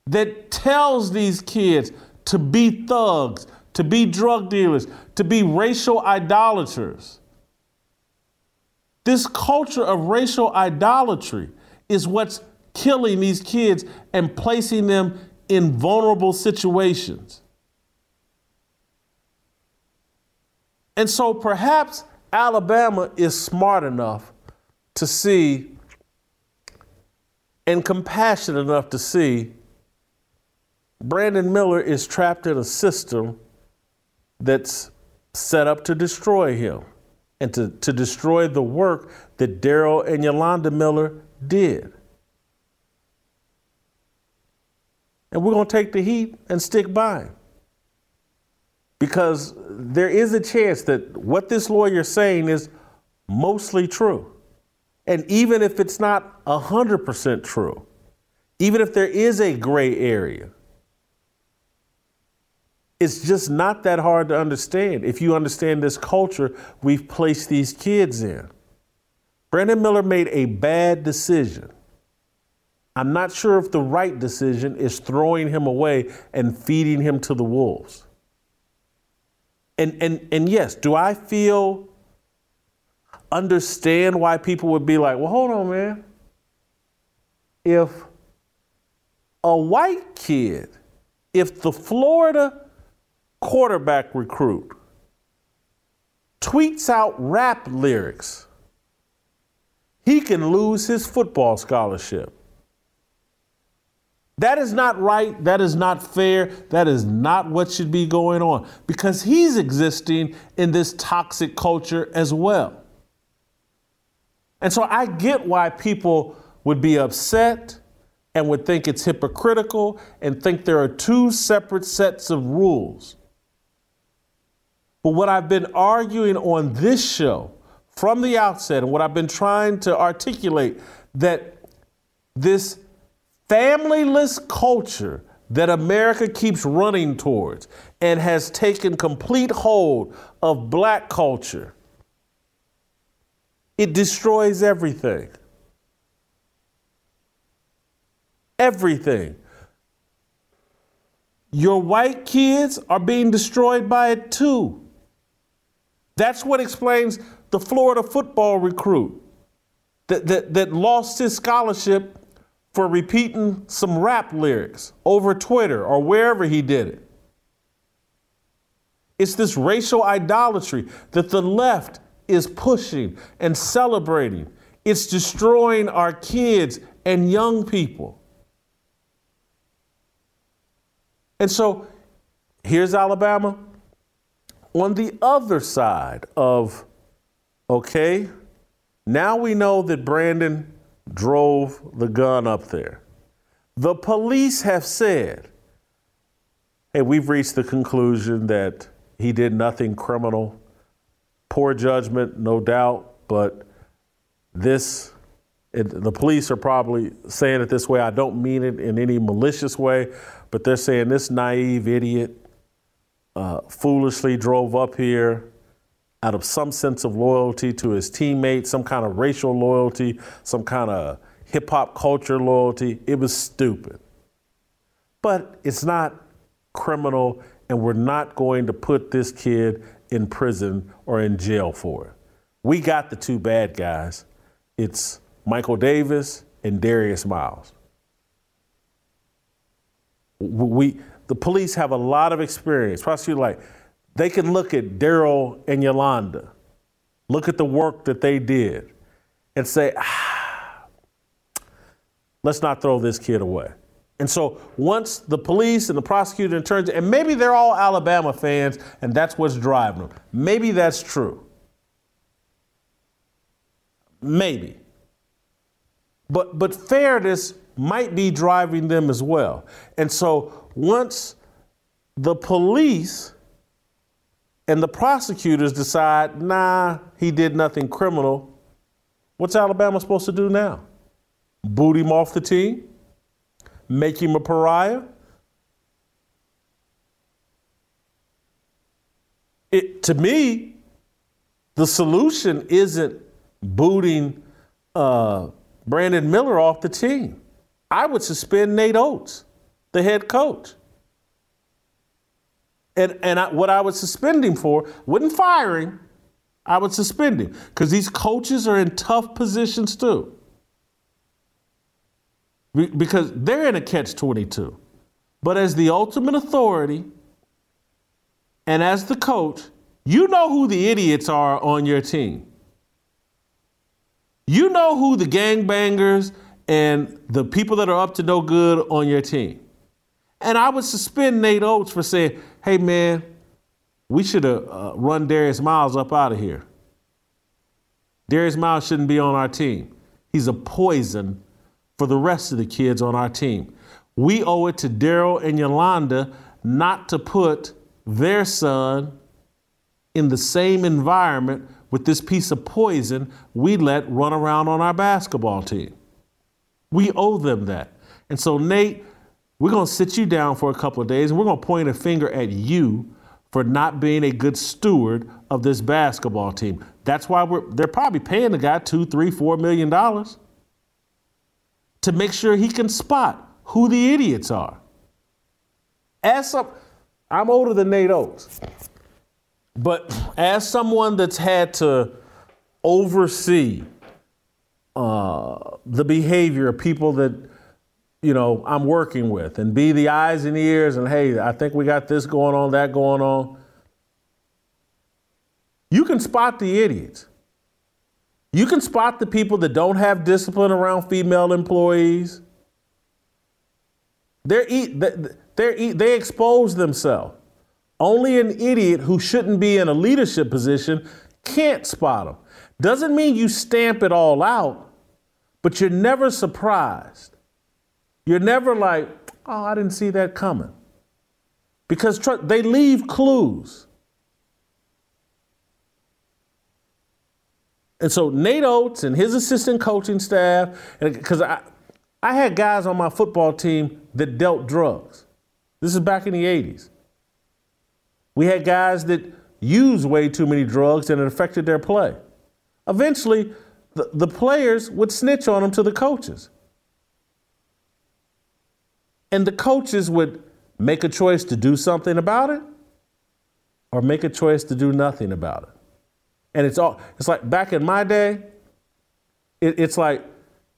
that tells these kids to be thugs, to be drug dealers, to be racial idolaters. This culture of racial idolatry is what's killing these kids and placing them in vulnerable situations. And so perhaps Alabama is smart enough to see and compassionate enough to see Brandon Miller is trapped in a system that's set up to destroy him and to, to destroy the work that Daryl and Yolanda Miller did. And we're going to take the heat and stick by because there is a chance that what this lawyer is saying is mostly true. And even if it's not 100% true, even if there is a gray area, it's just not that hard to understand if you understand this culture we've placed these kids in. Brandon Miller made a bad decision. I'm not sure if the right decision is throwing him away and feeding him to the wolves. And, and, and yes, do I feel, understand why people would be like, well, hold on, man. If a white kid, if the Florida quarterback recruit tweets out rap lyrics, he can lose his football scholarship. That is not right. That is not fair. That is not what should be going on because he's existing in this toxic culture as well. And so I get why people would be upset and would think it's hypocritical and think there are two separate sets of rules. But what I've been arguing on this show from the outset and what I've been trying to articulate that this familyless culture that America keeps running towards and has taken complete hold of black culture, it destroys everything. Everything. Your white kids are being destroyed by it too. That's what explains the Florida football recruit that, that, that lost his scholarship for repeating some rap lyrics over Twitter or wherever he did it. It's this racial idolatry that the left is pushing and celebrating. It's destroying our kids and young people. And so here's Alabama on the other side of, okay, now we know that Brandon drove the gun up there. The police have said, hey, we've reached the conclusion that he did nothing criminal. Poor judgment, no doubt, but this, it, the police are probably saying it this way. I don't mean it in any malicious way, but they're saying this naive idiot uh, foolishly drove up here out of some sense of loyalty to his teammates, some kind of racial loyalty, some kind of hip hop culture loyalty. It was stupid. But it's not criminal, and we're not going to put this kid in prison or in jail for it. We got the two bad guys. It's Michael Davis and Darius Miles. We, the police have a lot of experience. Prosecutor, like, they can look at Daryl and Yolanda, look at the work that they did, and say, ah, let's not throw this kid away. And so once the police and the prosecutor turns, and maybe they're all Alabama fans, and that's what's driving them. Maybe that's true. Maybe. But but fairness might be driving them as well. And so once the police and the prosecutors decide, nah, he did nothing criminal, what's Alabama supposed to do now? Boot him off the team? Make him a pariah? It, to me, the solution isn't booting uh, Brandon Miller off the team. I would suspend Nate Oats, the head coach. And, and I, what I would suspend him for, wouldn't fire him, I would suspend him because these coaches are in tough positions too. Because they're in a catch 22. But as the ultimate authority and as the coach, you know who the idiots are on your team. You know who the gangbangers and the people that are up to no good on your team. And I would suspend Nate Oats for saying, hey, man, we should have uh, run Darius Miles up out of here. Darius Miles shouldn't be on our team. He's a poison for the rest of the kids on our team. We owe it to Daryl and Yolanda not to put their son in the same environment with this piece of poison we let run around on our basketball team. We owe them that. And so, Nate, we're going to sit you down for a couple of days and we're going to point a finger at you for not being a good steward of this basketball team. That's why we're, they're probably paying the guy two, three, four million dollars to make sure he can spot who the idiots are. As some, I'm older than Nate Oats. But as someone that's had to oversee uh, the behavior of people that you know I'm working with and be the eyes and ears and hey, I think we got this going on, that going on. You can spot the idiots. You can spot the people that don't have discipline around female employees. They're, they're, they expose themselves. Only an idiot who shouldn't be in a leadership position can't spot them. Doesn't mean you stamp it all out, but you're never surprised. You're never like, oh, I didn't see that coming. Because tr- they leave clues. And so Nate Oats and his assistant coaching staff, because I, I had guys on my football team that dealt drugs. This is back in the 80s. We had guys that used way too many drugs and it affected their play. Eventually, the, the players would snitch on them to the coaches. And the coaches would make a choice to do something about it or make a choice to do nothing about it. And it's all it's like back in my day, it, it's like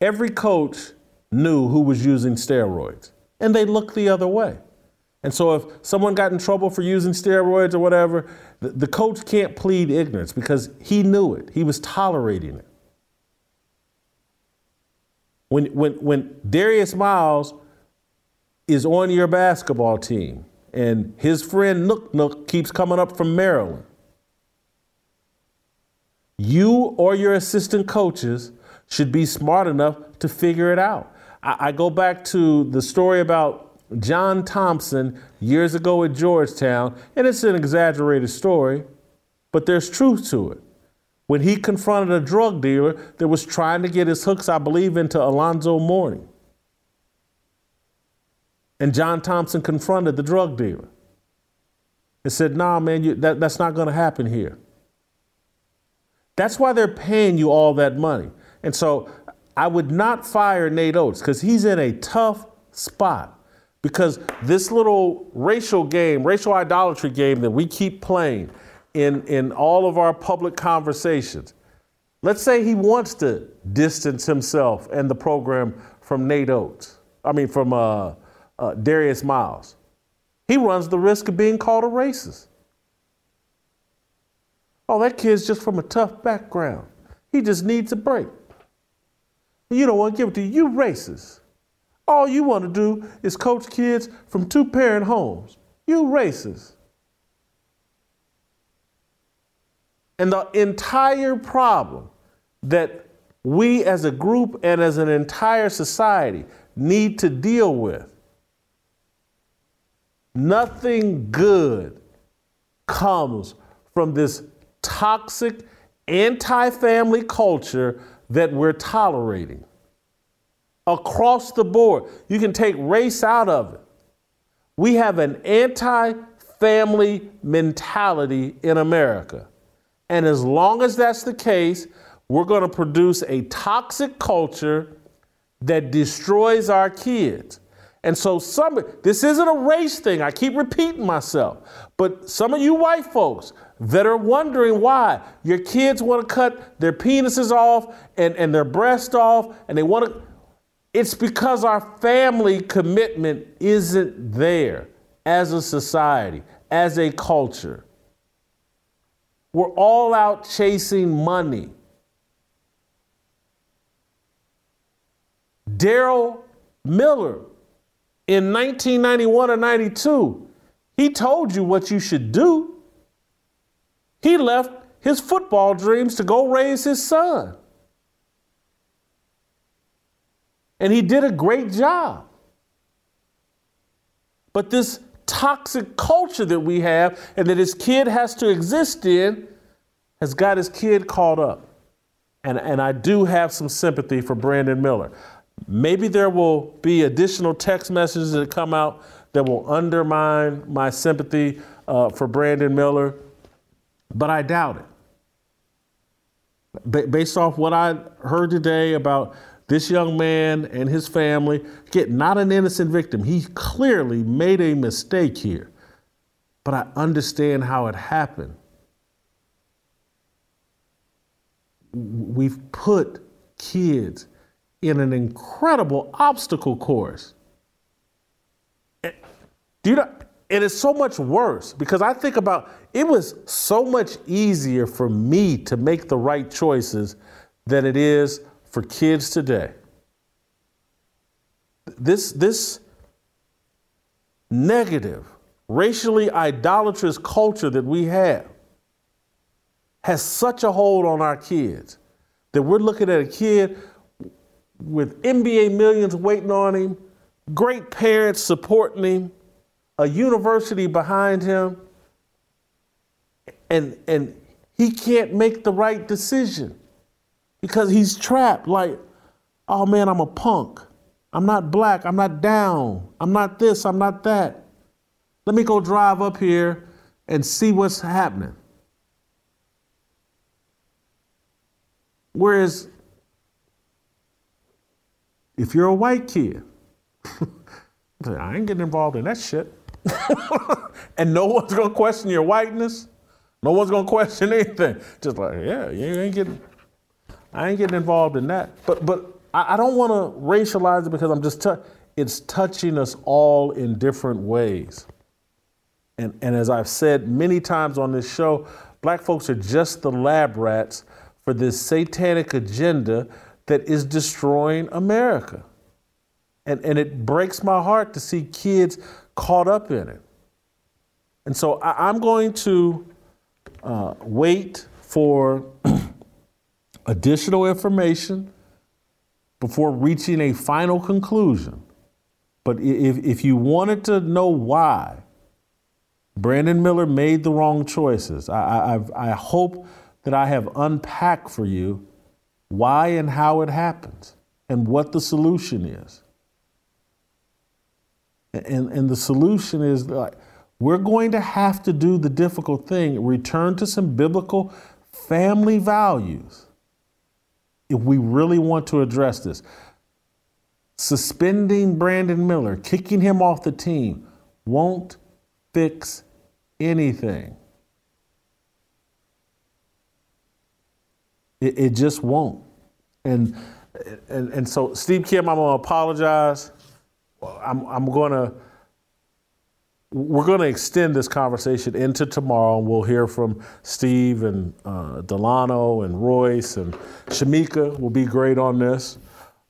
every coach knew who was using steroids and they looked the other way. And so if someone got in trouble for using steroids or whatever, the, the coach can't plead ignorance because he knew it. He was tolerating it. When, when, when Darius Miles is on your basketball team and his friend Nook Nook keeps coming up from Maryland, you or your assistant coaches should be smart enough to figure it out. I, I go back to the story about John Thompson years ago at Georgetown, and it's an exaggerated story, but there's truth to it. when he confronted a drug dealer that was trying to get his hooks, I believe, into Alonzo Mourning. And John Thompson confronted the drug dealer and said, Nah, man, you, that, that's not going to happen here. That's why they're paying you all that money. And so I would not fire Nate Oats because he's in a tough spot. Because this little racial game, racial idolatry game that we keep playing, in, in all of our public conversations. Let's say he wants to distance himself and the program from Nate Oats, I mean, from uh, uh, Darius Miles. He runs the risk of being called a racist. Oh, that kid's just from a tough background. He just needs a break. You don't want to give it to you, you racist. All you want to do is coach kids from two parent homes. You racist. And the entire problem that we as a group and as an entire society need to deal with nothing good comes from this toxic anti family culture that we're tolerating. Across the board, you can take race out of it. We have an anti family mentality in America. And as long as that's the case, we're going to produce a toxic culture that destroys our kids. And so some this isn't a race thing. I keep repeating myself. But some of you white folks that are wondering why your kids want to cut their penises off and, and their breast off and they want to it's because our family commitment isn't there as a society, as a culture. We're all out chasing money. Daryl Miller in 1991 or 92, he told you what you should do. He left his football dreams to go raise his son. And he did a great job. But this toxic culture that we have and that his kid has to exist in has got his kid caught up. And, and I do have some sympathy for Brandon Miller. Maybe there will be additional text messages that come out that will undermine my sympathy uh, for Brandon Miller, but I doubt it. Based off what I heard today about this young man and his family get not an innocent victim. He clearly made a mistake here, but I understand how it happened. We've put kids in an incredible obstacle course. Eh, do you know? And it's so much worse because I think about it was so much easier for me to make the right choices than it is for kids today. This, this negative, racially idolatrous culture that we have has such a hold on our kids that we're looking at a kid with NBA millions waiting on him, great parents supporting him, a university behind him, and, and he can't make the right decision because he's trapped. Like, oh man, I'm a punk. I'm not black. I'm not down. I'm not this. I'm not that. Let me go drive up here and see what's happening. Whereas, if you're a white kid, I ain't getting involved in that shit. and no one's gonna question your whiteness. No one's gonna question anything. Just like, yeah, you ain't getting I ain't getting involved in that. But but I, I don't want to racialize it because I'm just t- it's touching us all in different ways. And and as I've said many times on this show, black folks are just the lab rats for this satanic agenda that is destroying America. And and it breaks my heart to see kids caught up in it. And so I, am going to uh, wait for additional information before reaching a final conclusion. But if, if you wanted to know why Brandon Miller made the wrong choices, I, I, I hope that I have unpacked for you why and how it happens and what the solution is. And, and the solution is like, we're going to have to do the difficult thing, return to some biblical family values if we really want to address this. Suspending Brandon Miller, kicking him off the team, won't fix anything. It, it just won't. And, and, and so, Steve Kim, I'm going to apologize. I'm, I'm going to we're going to extend this conversation into tomorrow, and we'll hear from Steve and uh, Delano and Royce and Shamika will be great on this.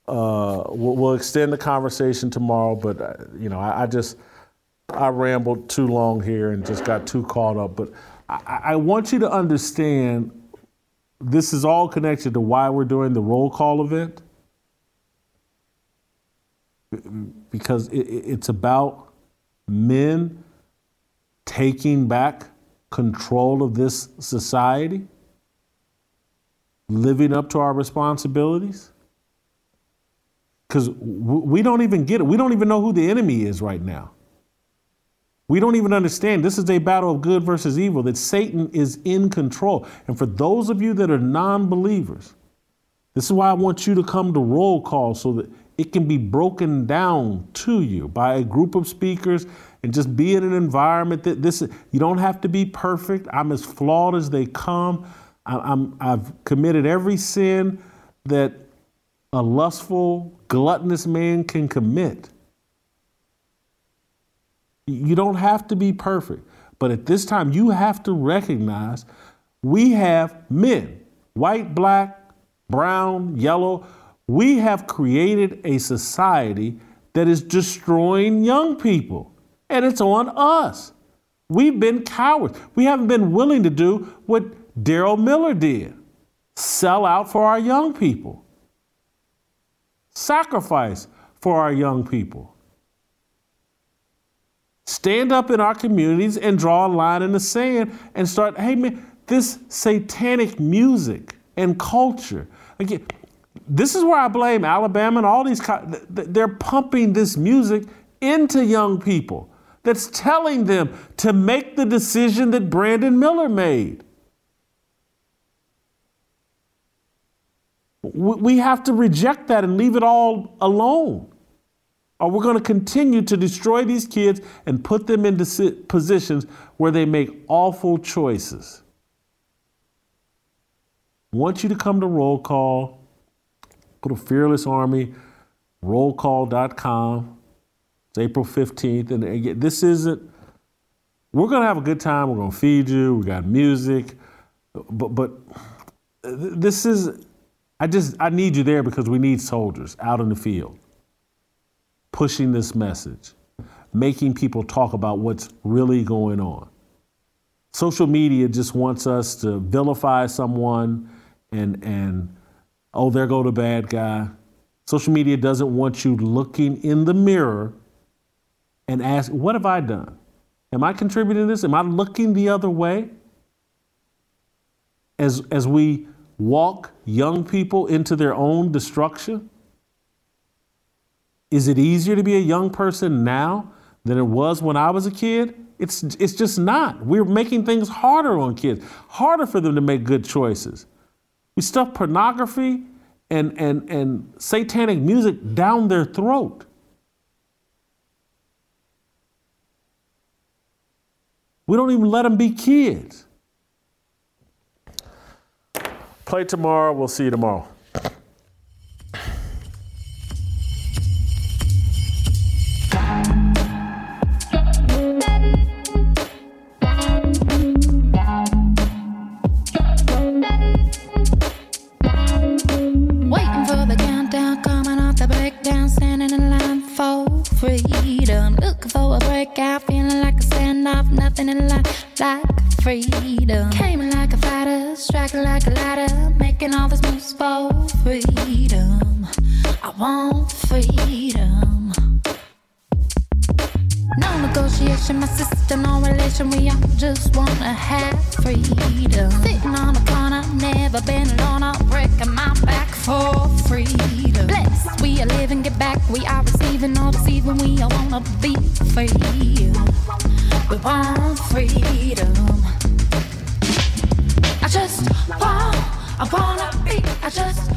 Uh, we'll, we'll, extend the conversation tomorrow, but uh, you know, I, I, just I rambled too long here and just got too caught up. But I, I want you to understand this is all connected to why we're doing the roll call event because it, it's about men taking back control of this society, living up to our responsibilities? Because we don't even get it. We don't even know who the enemy is right now. We don't even understand this is a battle of good versus evil, that Satan is in control. And for those of you that are non believers, this is why I want you to come to roll call so that it can be broken down to you by a group of speakers and just be in an environment that this you don't have to be perfect. I'm as flawed as they come. I'm, I've committed every sin that a lustful, gluttonous man can commit. You don't have to be perfect, but at this time, you have to recognize we have men, white, black, brown, yellow, we have created a society that is destroying young people, and it's on us. We've been cowards. We haven't been willing to do what Daryl Miller did sell out for our young people, sacrifice for our young people. Stand up in our communities and draw a line in the sand and start, hey man, this satanic music and culture. Again, this is where I blame Alabama and all these. They're pumping this music into young people that's telling them to make the decision that Brandon Miller made. We have to reject that and leave it all alone. Or we're going to continue to destroy these kids and put them into positions where they make awful choices. I want you to come to roll call Go to Fearless Army, rollcall.com. It's April 15th. And again, this isn't, we're going to have a good time. We're going to feed you. We got music. But, but this is, I just, I need you there because we need soldiers out in the field pushing this message, making people talk about what's really going on. Social media just wants us to vilify someone and, and oh, there go the bad guy. Social media doesn't want you looking in the mirror and ask, what have I done? Am I contributing to this? Am I looking the other way? As, as we walk young people into their own destruction? Is it easier to be a young person now than it was when I was a kid? It's, it's just not. We're making things harder on kids, harder for them to make good choices. We stuff pornography and, and, and satanic music down their throat. We don't even let them be kids. Play tomorrow. We'll see you tomorrow. Freedom. Came like a fighter, striking like a ladder, making all these moves for freedom. I want freedom. No negotiation my sister, no relation. We all just wanna have freedom. Sitting on a corner, never been alone. I'm breaking my back for freedom. Blessed, we are living, get back. We are receiving, all deceiving. We all wanna be free. We want freedom. I just want, I wanna be, I just